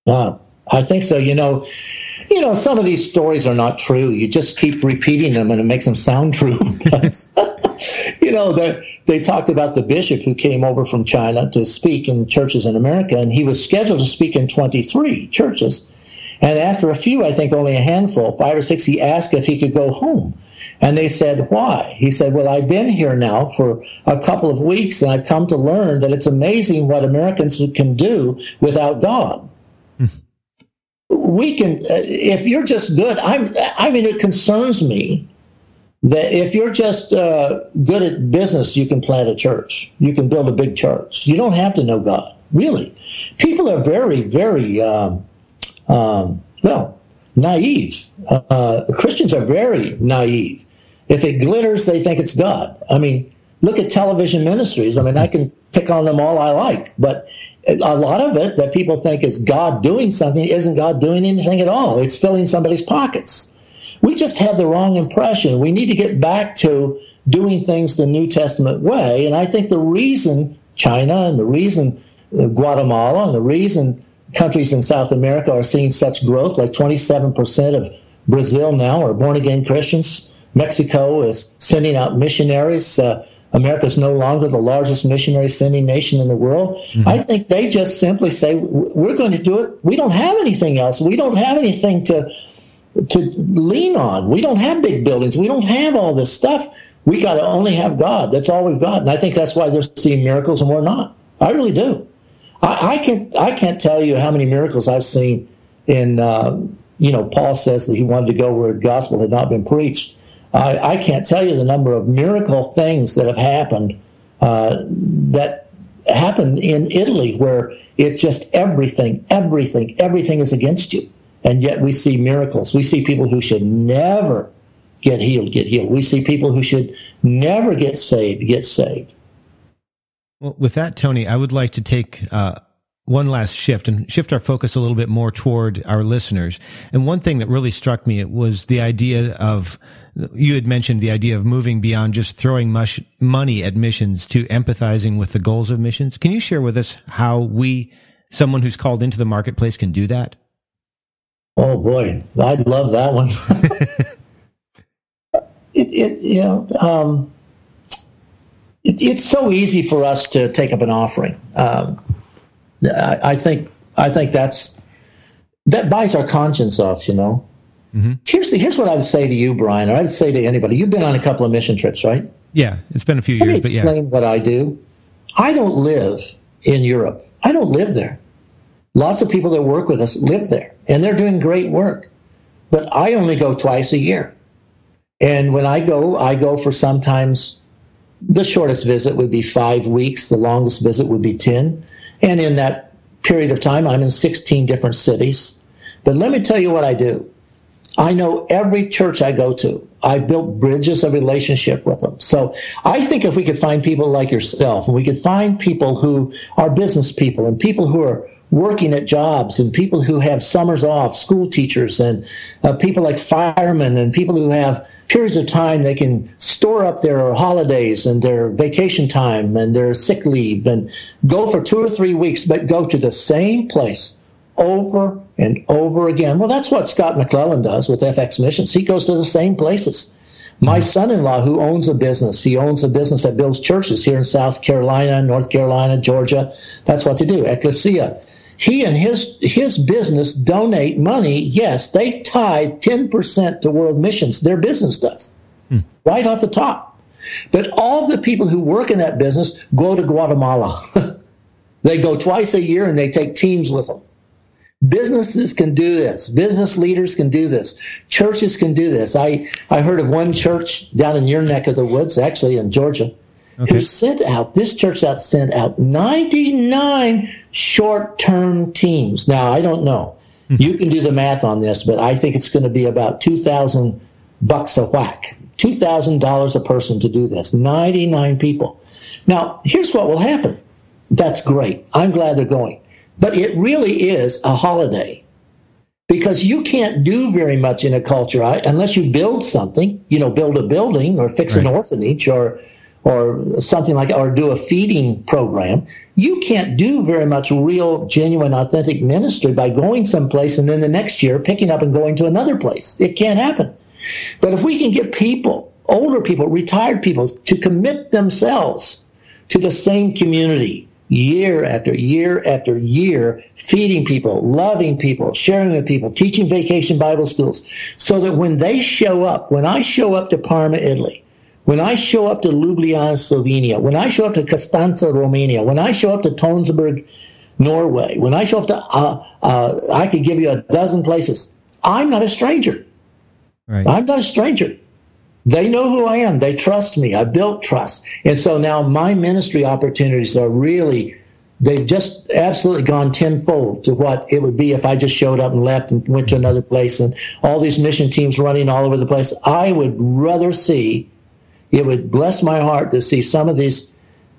Wow. I think so. You know, you know, some of these stories are not true. You just keep repeating them, and it makes them sound true. you know, that they talked about the bishop who came over from China to speak in churches in America, and he was scheduled to speak in 23 churches. And after a few, I think only a handful, five or six, he asked if he could go home. And they said, Why? He said, Well, I've been here now for a couple of weeks, and I've come to learn that it's amazing what Americans can do without God we can uh, if you're just good i'm i mean it concerns me that if you're just uh, good at business you can plant a church. You can build a big church. You don't have to know god really. People are very very um, um, well naive. Uh, christians are very naive. If it glitters they think it's god. I mean look at television ministries. I mean i can pick on them all i like but a lot of it that people think is God doing something isn't God doing anything at all. It's filling somebody's pockets. We just have the wrong impression. We need to get back to doing things the New Testament way. And I think the reason China and the reason Guatemala and the reason countries in South America are seeing such growth, like 27% of Brazil now are born again Christians. Mexico is sending out missionaries. Uh, America is no longer the largest missionary sending nation in the world. Mm-hmm. I think they just simply say, we're going to do it. We don't have anything else. We don't have anything to, to lean on. We don't have big buildings. We don't have all this stuff. We got to only have God. That's all we've got. And I think that's why they're seeing miracles and we're not. I really do. I, I can't, I can't tell you how many miracles I've seen in, um, you know, Paul says that he wanted to go where the gospel had not been preached. I, I can't tell you the number of miracle things that have happened uh, that happened in Italy where it's just everything, everything, everything is against you. And yet we see miracles. We see people who should never get healed, get healed. We see people who should never get saved, get saved. Well, with that, Tony, I would like to take uh, one last shift and shift our focus a little bit more toward our listeners. And one thing that really struck me was the idea of you had mentioned the idea of moving beyond just throwing mush, money at missions to empathizing with the goals of missions. Can you share with us how we, someone who's called into the marketplace, can do that? Oh boy, I'd love that one. it, it, you know, um, it, it's so easy for us to take up an offering. Um, I, I think, I think that's that buys our conscience off. You know, Mm-hmm. Here's here's what I would say to you, Brian, or I'd say to anybody. You've been on a couple of mission trips, right? Yeah, it's been a few Let years. Let me explain yeah. what I do. I don't live in Europe. I don't live there. Lots of people that work with us live there, and they're doing great work. But I only go twice a year, and when I go, I go for sometimes the shortest visit would be five weeks. The longest visit would be ten, and in that period of time, I'm in sixteen different cities. But let me tell you what I do. I know every church I go to. I built bridges of relationship with them. So I think if we could find people like yourself, and we could find people who are business people, and people who are working at jobs, and people who have summers off, school teachers, and uh, people like firemen, and people who have periods of time they can store up their holidays and their vacation time and their sick leave and go for two or three weeks, but go to the same place over and over again. Well, that's what Scott McClellan does with FX Missions. He goes to the same places. My mm-hmm. son in law, who owns a business, he owns a business that builds churches here in South Carolina, North Carolina, Georgia. That's what they do, Ecclesia. He and his, his business donate money. Yes, they tithe 10% to world missions. Their business does, hmm. right off the top. But all of the people who work in that business go to Guatemala. they go twice a year and they take teams with them. Businesses can do this. Business leaders can do this. Churches can do this. I, I heard of one church down in your neck of the woods, actually in Georgia, okay. who sent out, this church that sent out 99 short term teams. Now, I don't know. Mm-hmm. You can do the math on this, but I think it's going to be about 2,000 bucks a whack. $2,000 a person to do this. 99 people. Now, here's what will happen. That's great. I'm glad they're going. But it really is a holiday because you can't do very much in a culture unless you build something, you know, build a building or fix right. an orphanage or or something like or do a feeding program. You can't do very much real, genuine, authentic ministry by going someplace and then the next year picking up and going to another place. It can't happen. But if we can get people, older people, retired people, to commit themselves to the same community year after year after year, feeding people, loving people, sharing with people, teaching vacation Bible schools, so that when they show up, when I show up to Parma, Italy, when I show up to Ljubljana, Slovenia, when I show up to Constanza, Romania, when I show up to Tonsberg, Norway, when I show up to, uh, uh, I could give you a dozen places. I'm not a stranger. Right. I'm not a stranger. They know who I am. They trust me. I built trust. And so now my ministry opportunities are really, they've just absolutely gone tenfold to what it would be if I just showed up and left and went to another place and all these mission teams running all over the place. I would rather see it would bless my heart to see some of these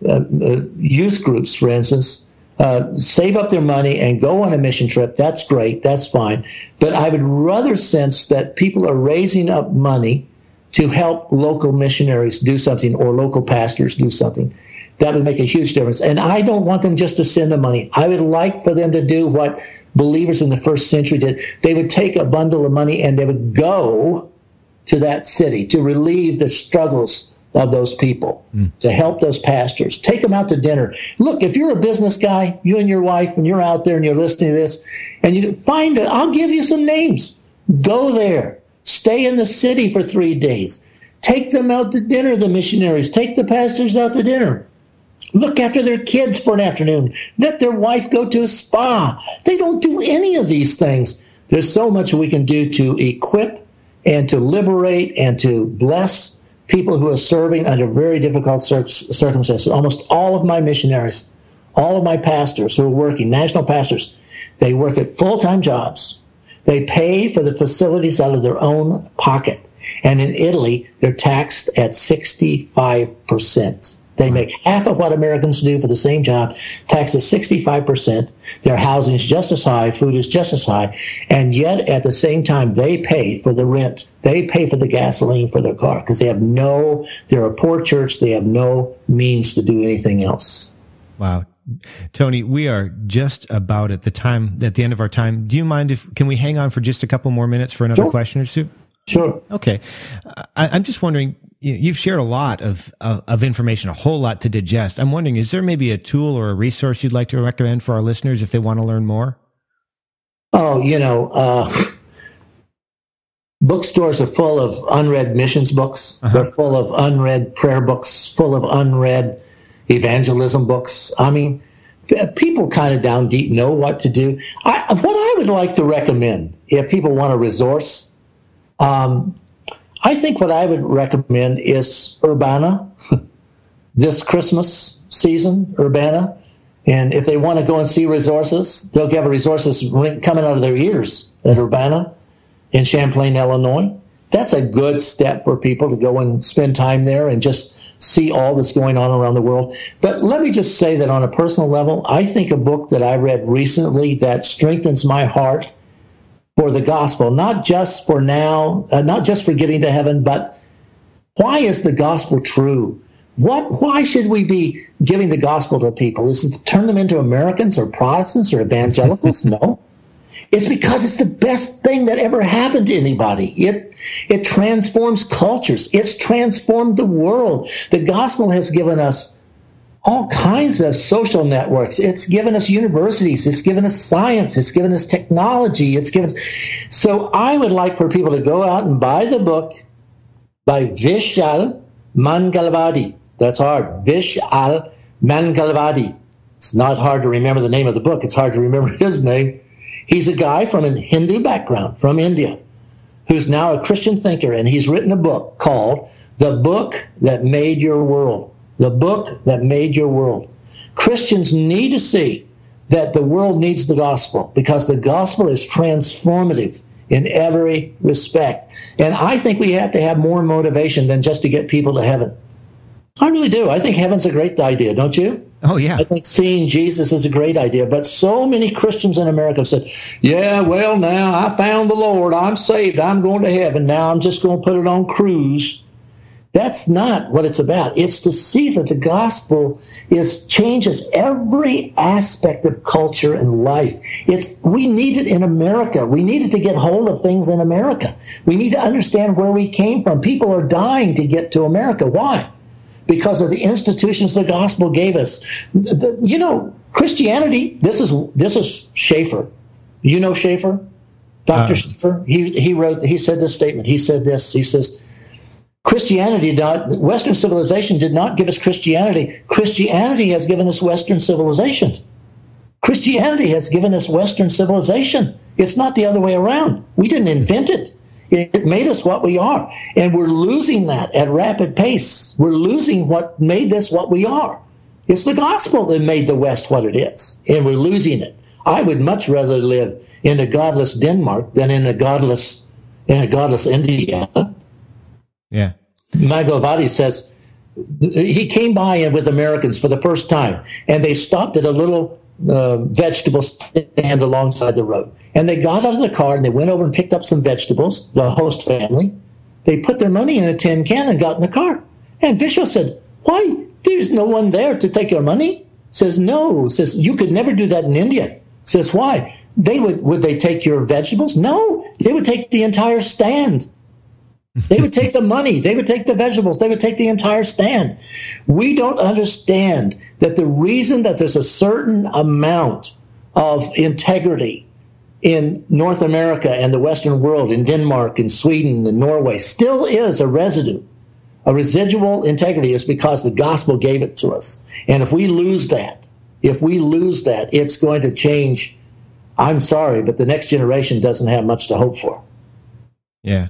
uh, uh, youth groups, for instance, uh, save up their money and go on a mission trip. That's great. That's fine. But I would rather sense that people are raising up money to help local missionaries do something or local pastors do something. That would make a huge difference. And I don't want them just to send the money. I would like for them to do what believers in the first century did. They would take a bundle of money and they would go to that city to relieve the struggles of those people, mm. to help those pastors. Take them out to dinner. Look, if you're a business guy, you and your wife, and you're out there and you're listening to this, and you find it, I'll give you some names. Go there. Stay in the city for three days. Take them out to dinner, the missionaries. Take the pastors out to dinner. Look after their kids for an afternoon. Let their wife go to a spa. They don't do any of these things. There's so much we can do to equip and to liberate and to bless people who are serving under very difficult circumstances. Almost all of my missionaries, all of my pastors who are working, national pastors, they work at full time jobs. They pay for the facilities out of their own pocket. And in Italy, they're taxed at 65%. They make half of what Americans do for the same job, taxes 65%. Their housing is just as high, food is just as high, and yet at the same time, they pay for the rent. They pay for the gasoline for their car because they have no, they're a poor church. They have no means to do anything else. Wow. Tony, we are just about at the time, at the end of our time. Do you mind if, can we hang on for just a couple more minutes for another sure. question or two? Sure. Okay. I, am just wondering, you've shared a lot of, of, of information, a whole lot to digest. I'm wondering, is there maybe a tool or a resource you'd like to recommend for our listeners if they want to learn more? Oh, you know, uh, bookstores are full of unread missions books. Uh-huh. They're full of unread prayer books, full of unread evangelism books. I mean, people kind of down deep know what to do. I, what I would like to recommend, if people want a resource, um, I think what I would recommend is Urbana this Christmas season, Urbana. And if they want to go and see resources, they'll get resources coming out of their ears at Urbana in Champaign, Illinois. That's a good step for people to go and spend time there and just see all that's going on around the world. But let me just say that on a personal level, I think a book that I read recently that strengthens my heart for the gospel, not just for now, uh, not just for getting to heaven, but why is the gospel true? What, why should we be giving the gospel to people? Is it to turn them into Americans or Protestants or evangelicals? no. It's because it's the best thing that ever happened to anybody. It, it transforms cultures. It's transformed the world. The gospel has given us all kinds of social networks. It's given us universities. It's given us science. It's given us technology. It's given us. So I would like for people to go out and buy the book by Vishal Mangalwadi. That's hard. Vishal Mangalwadi. It's not hard to remember the name of the book. It's hard to remember his name. He's a guy from a Hindu background from India who's now a Christian thinker, and he's written a book called The Book That Made Your World. The Book That Made Your World. Christians need to see that the world needs the gospel because the gospel is transformative. in every respect. And I think we have to have more motivation than just to get people to heaven. I really do. I think heaven's a great idea, don't you? Oh, yeah. I think seeing Jesus is a great idea. But so many Christians in America have said, yeah, well, now I found the Lord. I'm saved. I'm going to heaven. Now I'm just going to put it on cruise. That's not what it's about. It's to see that the gospel is changes every aspect of culture and life. It's we need it in America. We needed to get hold of things in America. We need to understand where we came from. People are dying to get to America. Why? Because of the institutions the gospel gave us. The, you know, Christianity. This is this is Schaeffer. You know Schaeffer, Doctor uh, Schaeffer. He he wrote. He said this statement. He said this. He says Christianity, not, Western civilization did not give us Christianity. Christianity has given us Western civilization. Christianity has given us Western civilization. It's not the other way around. We didn't invent it. It made us what we are. And we're losing that at rapid pace. We're losing what made this what we are. It's the gospel that made the West what it is. And we're losing it. I would much rather live in a godless Denmark than in a godless in a godless India. Yeah. Mangalwadi says he came by and with Americans for the first time, and they stopped at a little uh, vegetable stand alongside the road. And they got out of the car and they went over and picked up some vegetables, the host family. They put their money in a tin can and got in the car. And Bishop said, Why? There's no one there to take your money. Says, No. Says, You could never do that in India. Says, Why? They would, would they take your vegetables? No. They would take the entire stand. They would take the money, they would take the vegetables, they would take the entire stand. We don't understand that the reason that there's a certain amount of integrity in North America and the Western world, in Denmark and Sweden and Norway, still is a residue. A residual integrity is because the gospel gave it to us. And if we lose that, if we lose that, it's going to change. I'm sorry, but the next generation doesn't have much to hope for. Yeah.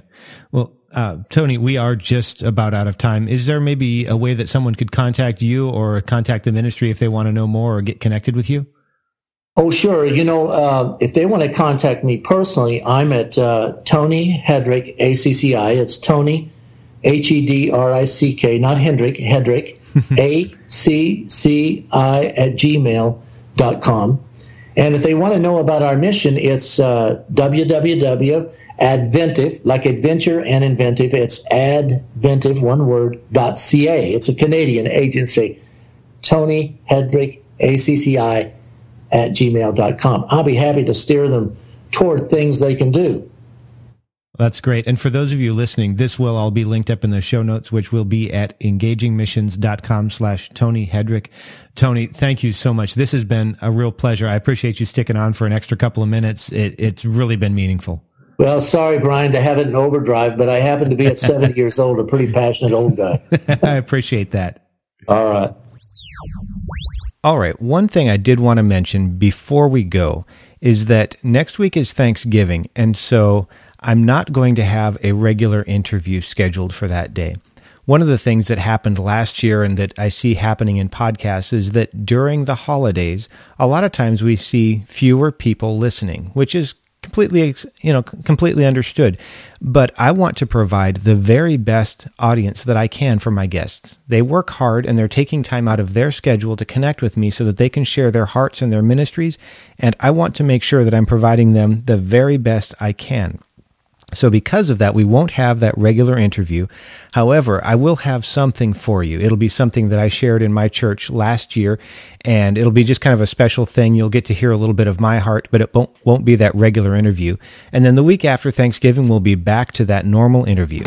Well, uh, Tony, we are just about out of time. Is there maybe a way that someone could contact you or contact the ministry if they want to know more or get connected with you? Oh, sure. You know, uh, if they want to contact me personally, I'm at uh, Tony Hedrick, ACCI. It's Tony, H E D R I C K, not Hendrick, Hedrick, A C C I at gmail.com. And if they want to know about our mission, it's uh, www Adventive, like adventure and inventive. It's adventive, one word, dot .ca. It's a Canadian agency. Tony Hedrick, ACCI, at gmail.com. I'll be happy to steer them toward things they can do. That's great. And for those of you listening, this will all be linked up in the show notes, which will be at engagingmissions.com slash Tony Hedrick. Tony, thank you so much. This has been a real pleasure. I appreciate you sticking on for an extra couple of minutes. It, it's really been meaningful. Well, sorry, Brian, to have it in overdrive, but I happen to be at 70 years old, a pretty passionate old guy. I appreciate that. All right. All right. One thing I did want to mention before we go is that next week is Thanksgiving. And so I'm not going to have a regular interview scheduled for that day. One of the things that happened last year and that I see happening in podcasts is that during the holidays, a lot of times we see fewer people listening, which is completely you know completely understood. But i want to provide the very best audience that i can for my guests. They work hard and they're taking time out of their schedule to connect with me so that they can share their hearts and their ministries. And i want to make sure that i'm providing them the very best i can so, because of that, we won't have that regular interview. However, I will have something for you. It'll be something that I shared in my church last year, and it'll be just kind of a special thing. You'll get to hear a little bit of my heart, but it won't, won't be that regular interview. And then the week after Thanksgiving, we'll be back to that normal interview.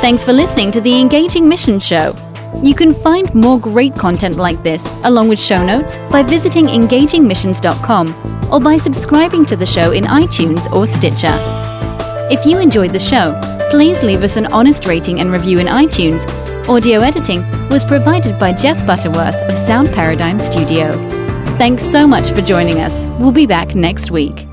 Thanks for listening to the Engaging Mission Show. You can find more great content like this, along with show notes, by visiting engagingmissions.com or by subscribing to the show in iTunes or Stitcher. If you enjoyed the show, please leave us an honest rating and review in iTunes. Audio editing was provided by Jeff Butterworth of Sound Paradigm Studio. Thanks so much for joining us. We'll be back next week.